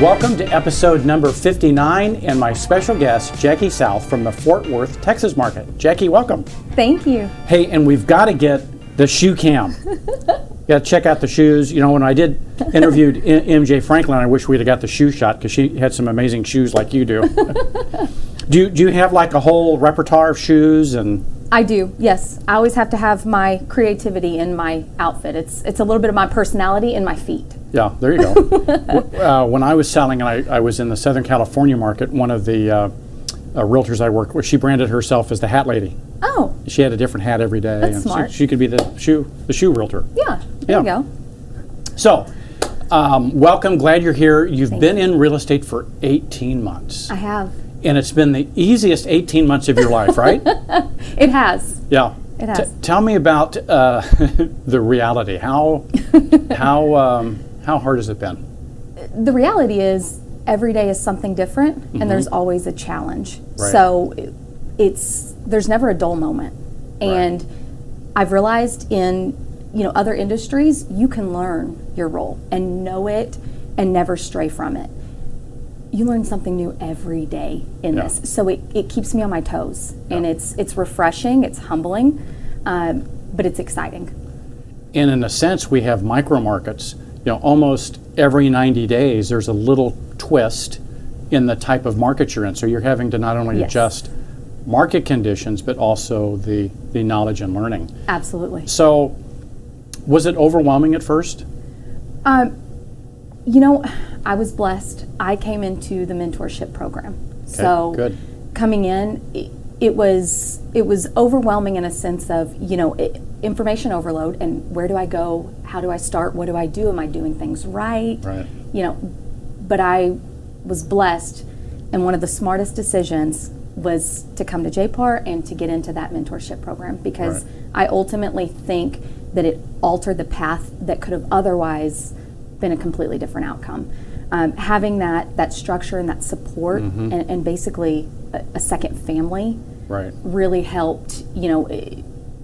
Welcome to episode number 59 and my special guest, Jackie South from the Fort Worth, Texas market. Jackie, welcome. Thank you. Hey, and we've got to get the shoe cam. got to check out the shoes. You know, when I did interviewed MJ Franklin, I wish we'd have got the shoe shot because she had some amazing shoes like you do. do, you, do you have like a whole repertoire of shoes and? I do, yes. I always have to have my creativity in my outfit. It's, it's a little bit of my personality in my feet. Yeah, there you go. uh, when I was selling, and I, I, was in the Southern California market, one of the uh, uh, realtors I worked with, she branded herself as the hat lady. Oh. She had a different hat every day. That's smart. She, she, could be the shoe, the shoe realtor. Yeah, there yeah. you go. So, um, welcome. Glad you're here. You've Thank been you. in real estate for 18 months. I have. And it's been the easiest 18 months of your life, right? it has. Yeah. It has. T- tell me about uh, the reality. How, how, um, how hard has it been? The reality is every day is something different mm-hmm. and there's always a challenge. Right. So it's there's never a dull moment. And right. I've realized in you know other industries you can learn your role and know it and never stray from it. You learn something new every day in yeah. this. So it, it keeps me on my toes yeah. and it's it's refreshing, it's humbling, um, but it's exciting. And in a sense we have micro markets you know, almost every 90 days there's a little twist in the type of market you're in. So you're having to not only yes. adjust market conditions, but also the, the knowledge and learning. Absolutely. So was it overwhelming at first? Um, you know, I was blessed. I came into the mentorship program. Okay, so good. coming in, it, it, was it was overwhelming in a sense of you know it, information overload and where do I go? How do I start? What do I do? Am I doing things right? Right. You know, but I was blessed, and one of the smartest decisions was to come to JPAR and to get into that mentorship program because right. I ultimately think that it altered the path that could have otherwise been a completely different outcome. Um, having that that structure and that support mm-hmm. and, and, basically a, a, second family right. really helped you know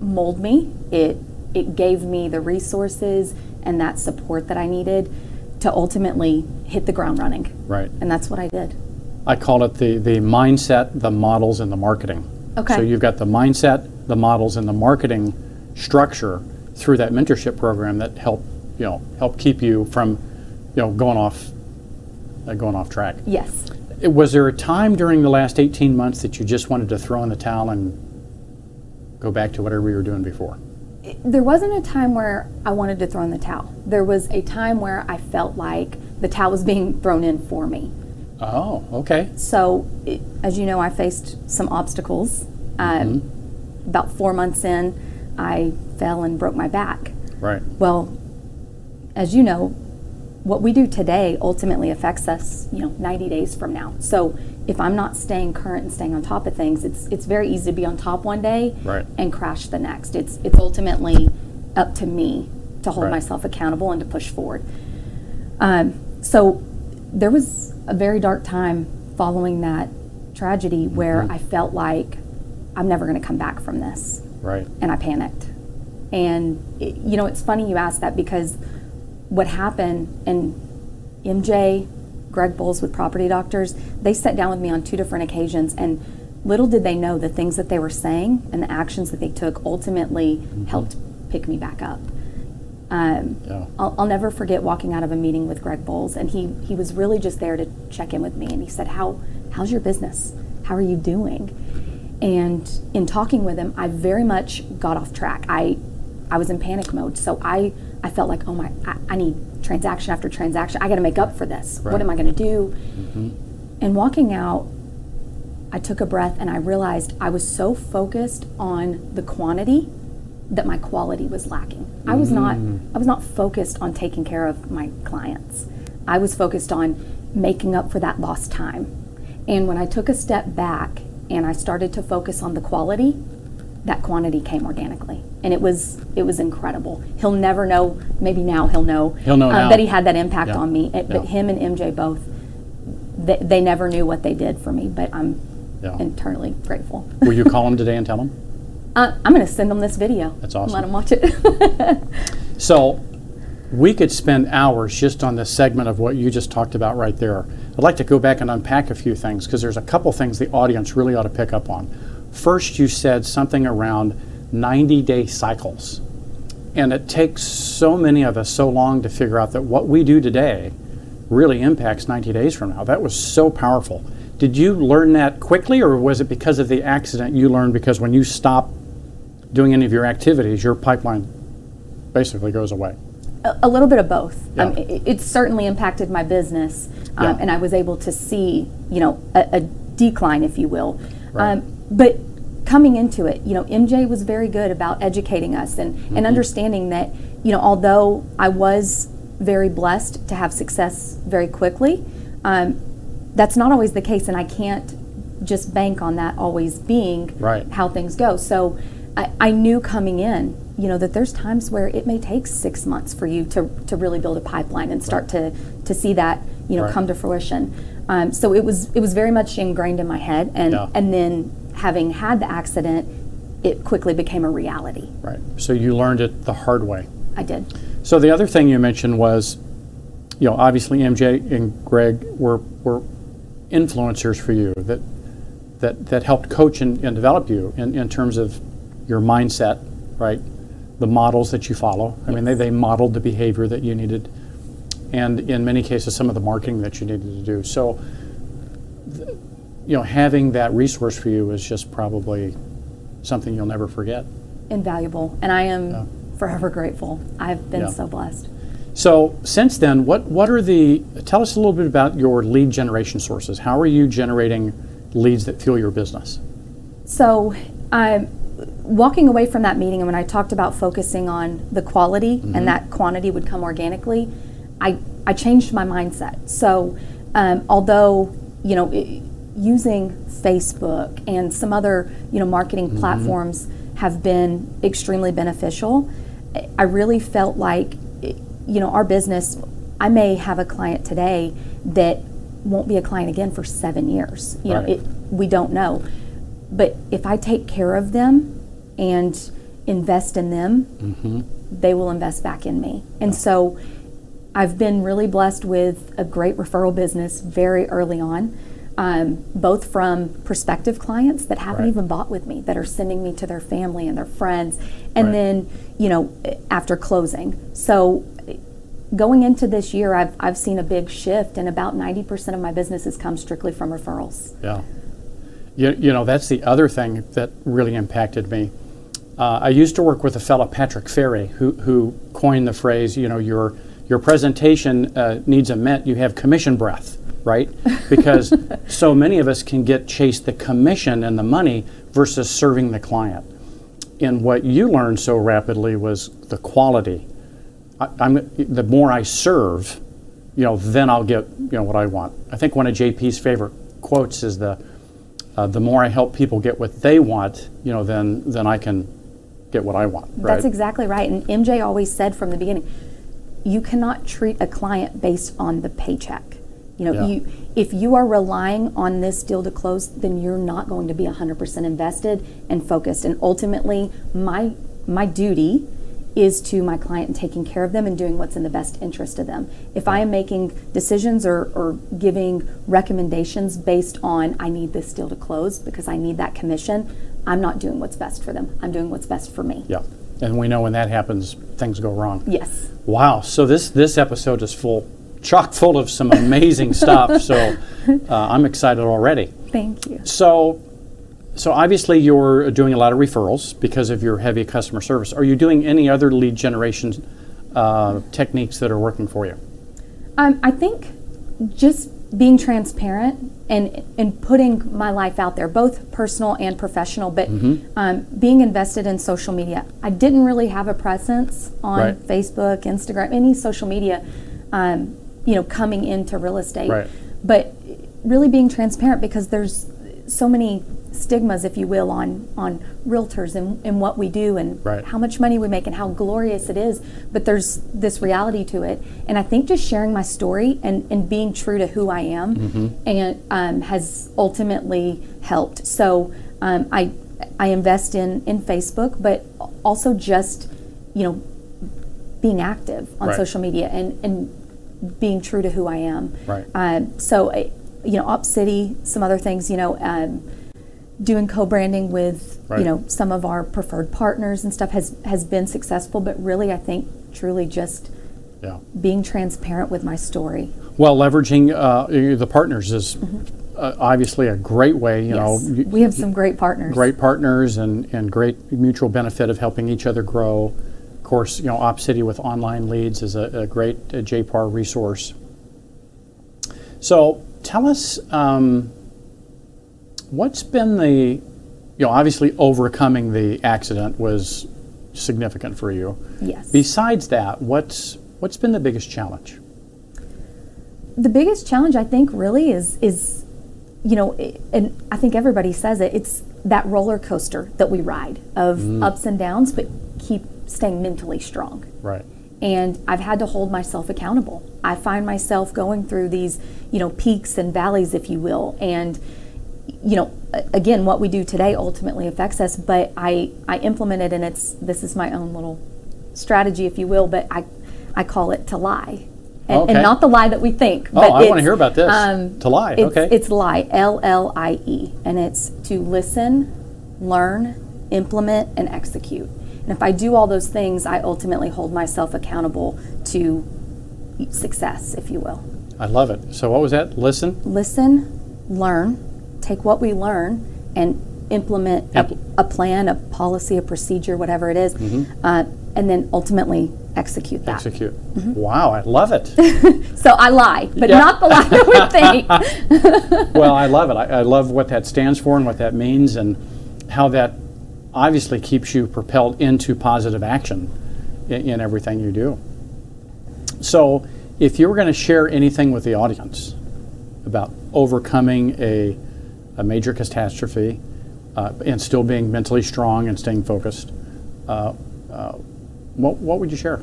mold me. It it gave me the resources and that support that I needed to ultimately hit the ground running. Right. And that's what I did. I call it the the mindset, the models, and the marketing. Okay. So you've got the mindset, the models, and the marketing structure through that mentorship program that help you know help keep you from you know going off uh, going off track. Yes. Was there a time during the last 18 months that you just wanted to throw in the towel and go back to whatever you were doing before? There wasn't a time where I wanted to throw in the towel. There was a time where I felt like the towel was being thrown in for me. Oh, okay. So, it, as you know, I faced some obstacles. Um, mm-hmm. About four months in, I fell and broke my back. Right. Well, as you know, what we do today ultimately affects us, you know, 90 days from now. So if I'm not staying current and staying on top of things, it's it's very easy to be on top one day right. and crash the next. It's it's ultimately up to me to hold right. myself accountable and to push forward. Um, so there was a very dark time following that tragedy where mm-hmm. I felt like I'm never going to come back from this. Right. And I panicked. And it, you know, it's funny you ask that because what happened and MJ Greg Bowles with Property Doctors, they sat down with me on two different occasions, and little did they know the things that they were saying and the actions that they took ultimately mm-hmm. helped pick me back up. Um, yeah. I'll, I'll, never forget walking out of a meeting with Greg Bowles, and he he was really just there to check in with me, and he said, "How how's your business? How are you doing?" And in talking with him, I very much got off track. I I was in panic mode, so I I felt like, oh my, I, I need transaction after transaction. I got to make up for this. Right. What am I going to do? Mm-hmm. And walking out, I took a breath and I realized I was so focused on the quantity that my quality was lacking. Mm-hmm. I was not Mm. I was not focused on taking care of my clients. I was focused on making up for that lost time. And when I took a step back and I started to focus on the quality, that quantity came organically, and it was it was incredible. He'll never know. Maybe now he'll know. He'll know um, that he had that impact yeah. on me. It, yeah. But him and MJ both, they, they, never knew what they did for me. But I'm yeah. internally grateful. Will you call him today and tell him? Uh, I'm going to send him this video. That's awesome. let him watch it. so, We could spend hours just on this segment of what you just talked about right there. I'd like to go back and unpack a few things because there's a couple things the audience really ought to pick up on. First, you said something around 90 day cycles. And it takes so many of us so long to figure out that what we do today really impacts 90 days from now. That was so powerful. Did you learn that quickly, or was it because of the accident you learned because when you stop doing any of your activities, your pipeline basically goes away? A, a little bit of both. Yeah. Um, it, it certainly impacted my business, um, Yeah. and I was able to see, you know, a, a decline, if you will. Right. Um, but coming into it, you know, MJ was very good about educating us and, Mm-hmm. and understanding that, you know, although I was very blessed to have success very quickly, um, that's not always the case, and I can't just bank on that always being Right. how things go. So I, I knew coming in, you know, that there's times where it may take six months for you to, to really build a pipeline and start to, to see that, you know, Right. come to fruition. Um, so it was it was very much ingrained in my head, and Yeah. and then having had the accident, it quickly became a reality. Right. So you learned it the hard way. I did. So the other thing you mentioned was, you know, obviously MJ and Greg were were influencers for you that that that helped coach and, and develop you in, in terms of your mindset, right? The models that you follow. I mean, they, they modeled the behavior that you needed, and in many cases, some of the marketing that you needed to do. So, th- you know, having that resource for you is just probably something you'll never forget. Invaluable, and I am forever grateful. I've been Yeah. so blessed. So since then, what what are the? Tell us a little bit about your lead generation sources. How are you generating leads that fuel your business? So, I'm walking away from that meeting, and when I talked about focusing on the quality Mm-hmm. and that quantity would come organically, I, I changed my mindset. So, um, although, you know, i using Facebook and some other, you know, marketing Mm-hmm. platforms have been extremely beneficial, I- really felt like, you know, our business, I may have a client today that won't be a client again for seven years. You know, it, we don't know. But if I take care of them and invest in them, they will invest back in me. And so I've been really blessed with a great referral business very early on, um, both from prospective clients that haven't Right. even bought with me, that are sending me to their family and their friends, and Right. then, you know, after closing. So going into this year, I've, I've seen a big shift, and about 90% of my business has come strictly from referrals. Yeah. You, you know, that's the other thing that really impacted me. Uh, I used to work with a fellow, Patrick Ferry, who, who coined the phrase, you know, your, your presentation uh, needs a mint, you have commission breath, right? Because so many of us can get chased the commission and the money versus serving the client. And what you learned so rapidly was the quality. I, I'm, the more I serve, you know, then I'll get, you know, what I want. I think one of JP's favorite quotes is the, uh, the more I help people get what they want, you know, then then I can get what I want. Right? That's exactly right. And MJ always said from the beginning, you cannot treat a client based on the paycheck. You know, Yeah. you if you are relying on this deal to close, then you're not going to be 100% invested and focused. And ultimately, my my duty is to my client and taking care of them and doing what's in the best interest of them. If I am making decisions or, or giving recommendations based on I need this deal to close because I need that commission, I'm not doing what's best for them. I'm doing what's best for me. Yeah. And we know when that happens, things go wrong. Yes. Wow. So this this episode is full, chock full of some amazing stuff. So uh, I'm excited already. Thank you. So, so obviously you're doing a lot of referrals because of your heavy customer service. Are you doing any other lead generation uh, techniques that are working for you? Um, I think just being transparent and and putting my life out there, both personal and professional, but um, being invested in social media. I didn't really have a presence on Right. Facebook, Instagram, any social media. Um, you know, coming into real estate, Right. but really being transparent because there's so many stigmas, if you will, on on realtors and, and what we do and Right. how much money we make and how glorious it is. But there's this reality to it, and I think just sharing my story and, and being true to who I am and um, has ultimately helped. So um, I I invest in in Facebook, but also just you know being active on Right. social media and, and being true to who I am. Right. Um, so, you know, OpCity, some other things, you know, um, doing co-branding with, Right. you know, some of our preferred partners and stuff has, has been successful, but really I think truly just Yeah. being transparent with my story. Well, leveraging uh, the partners is uh, obviously a great way. You Yes. know, we have some great partners. great partners and, and great mutual benefit of helping each other grow. Of course, you know, OpCity with online leads is a, a great uh, JPAR resource. So tell us, um, what's been the, you know, obviously overcoming the accident was significant for you. Yes. Besides that, what's what's been the biggest challenge? the biggest challenge I think really is is you know and I think everybody says it it's that roller coaster that we ride of Mm. ups and downs but keep staying mentally strong Right. and I've had to hold myself accountable. I find myself going through these, you know, peaks and valleys, if you will, and you know, again, what we do today ultimately affects us. But I I implement it, and it's this is my own little strategy, if you will. But I I call it to lie, and, Okay. and not the lie that we think. Oh, I want to hear about this. um, to lie. it's, okay. It's lie, L L I E, and it's to listen, learn, implement, and execute. And if I do all those things, I ultimately hold myself accountable to success, if you will. I love it. So what was that? Listen. Listen, learn, take what we learn, and implement a, Impl- a plan, a policy, a procedure, whatever it is, uh, and then ultimately execute that. Execute. Mm-hmm. Wow, I love it. So I lie, but Yeah. not the lie that we think. well, I love it. I, I love what that stands for and what that means, and how that obviously keeps you propelled into positive action in, in everything you do. So, if you were going to share anything with the audience about overcoming a, a major catastrophe uh, and still being mentally strong and staying focused, uh, uh, what, what would you share?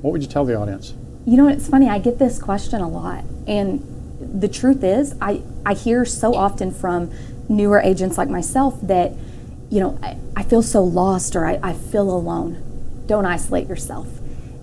What would you tell the audience? You know, it's funny, I get this question a lot. And the truth is, I, I hear so often from newer agents like myself that, you know, I, I feel so lost or I, I feel alone. Don't isolate yourself.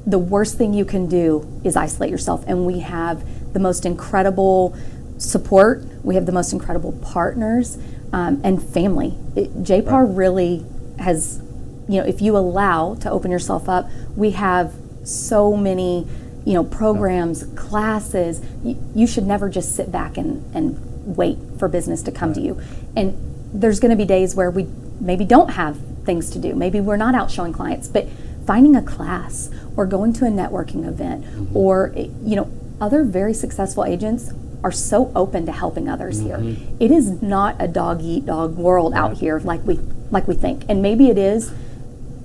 The worst thing you can do is isolate yourself. And we have the most incredible support, we have the most incredible partners um, and family. It, JPAR really has you know, if you allow to open yourself up, we have so many, you know, programs, classes. You, you should never just sit back and, and wait for business to come to you. And there's going to be days where we maybe don't have things to do. Maybe we're not out showing clients, but finding a class or going to a networking event mm-hmm. or, you know, other very successful agents are so open to helping others here. Mm-hmm. It is not a dog eat dog world out here like we like we think. And maybe it is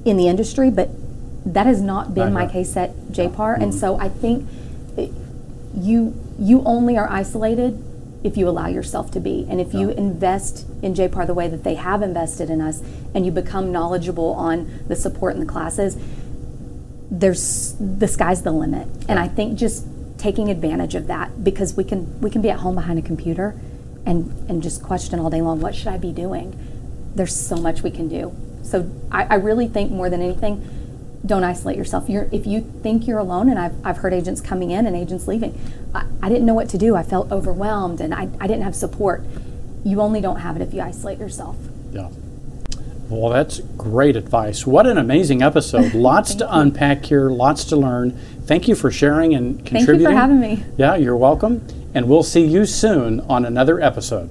in the industry, but that has not been my case at JPAR. And mm-hmm. so I think it- you you only are isolated if you allow yourself to be, and if you invest in JPAR the way that they have invested in us, and you become knowledgeable on the support and the classes. There's the sky's the limit, and I think just taking advantage of that because we can we can be at home behind a computer, and and just question all day long what should I be doing. There's so much we can do. So I, I really think more than anything, don't isolate yourself. You're, if you think you're alone, and I've, I've heard agents coming in and agents leaving, I, I didn't know what to do. I felt overwhelmed and I, I didn't have support. You only don't have it if you isolate yourself. Yeah. Well, that's great advice. What an amazing episode. Lots to unpack here, lots to learn. Thank you for sharing and contributing. Thank you for having me. Yeah, you're welcome. And we'll see you soon on another episode.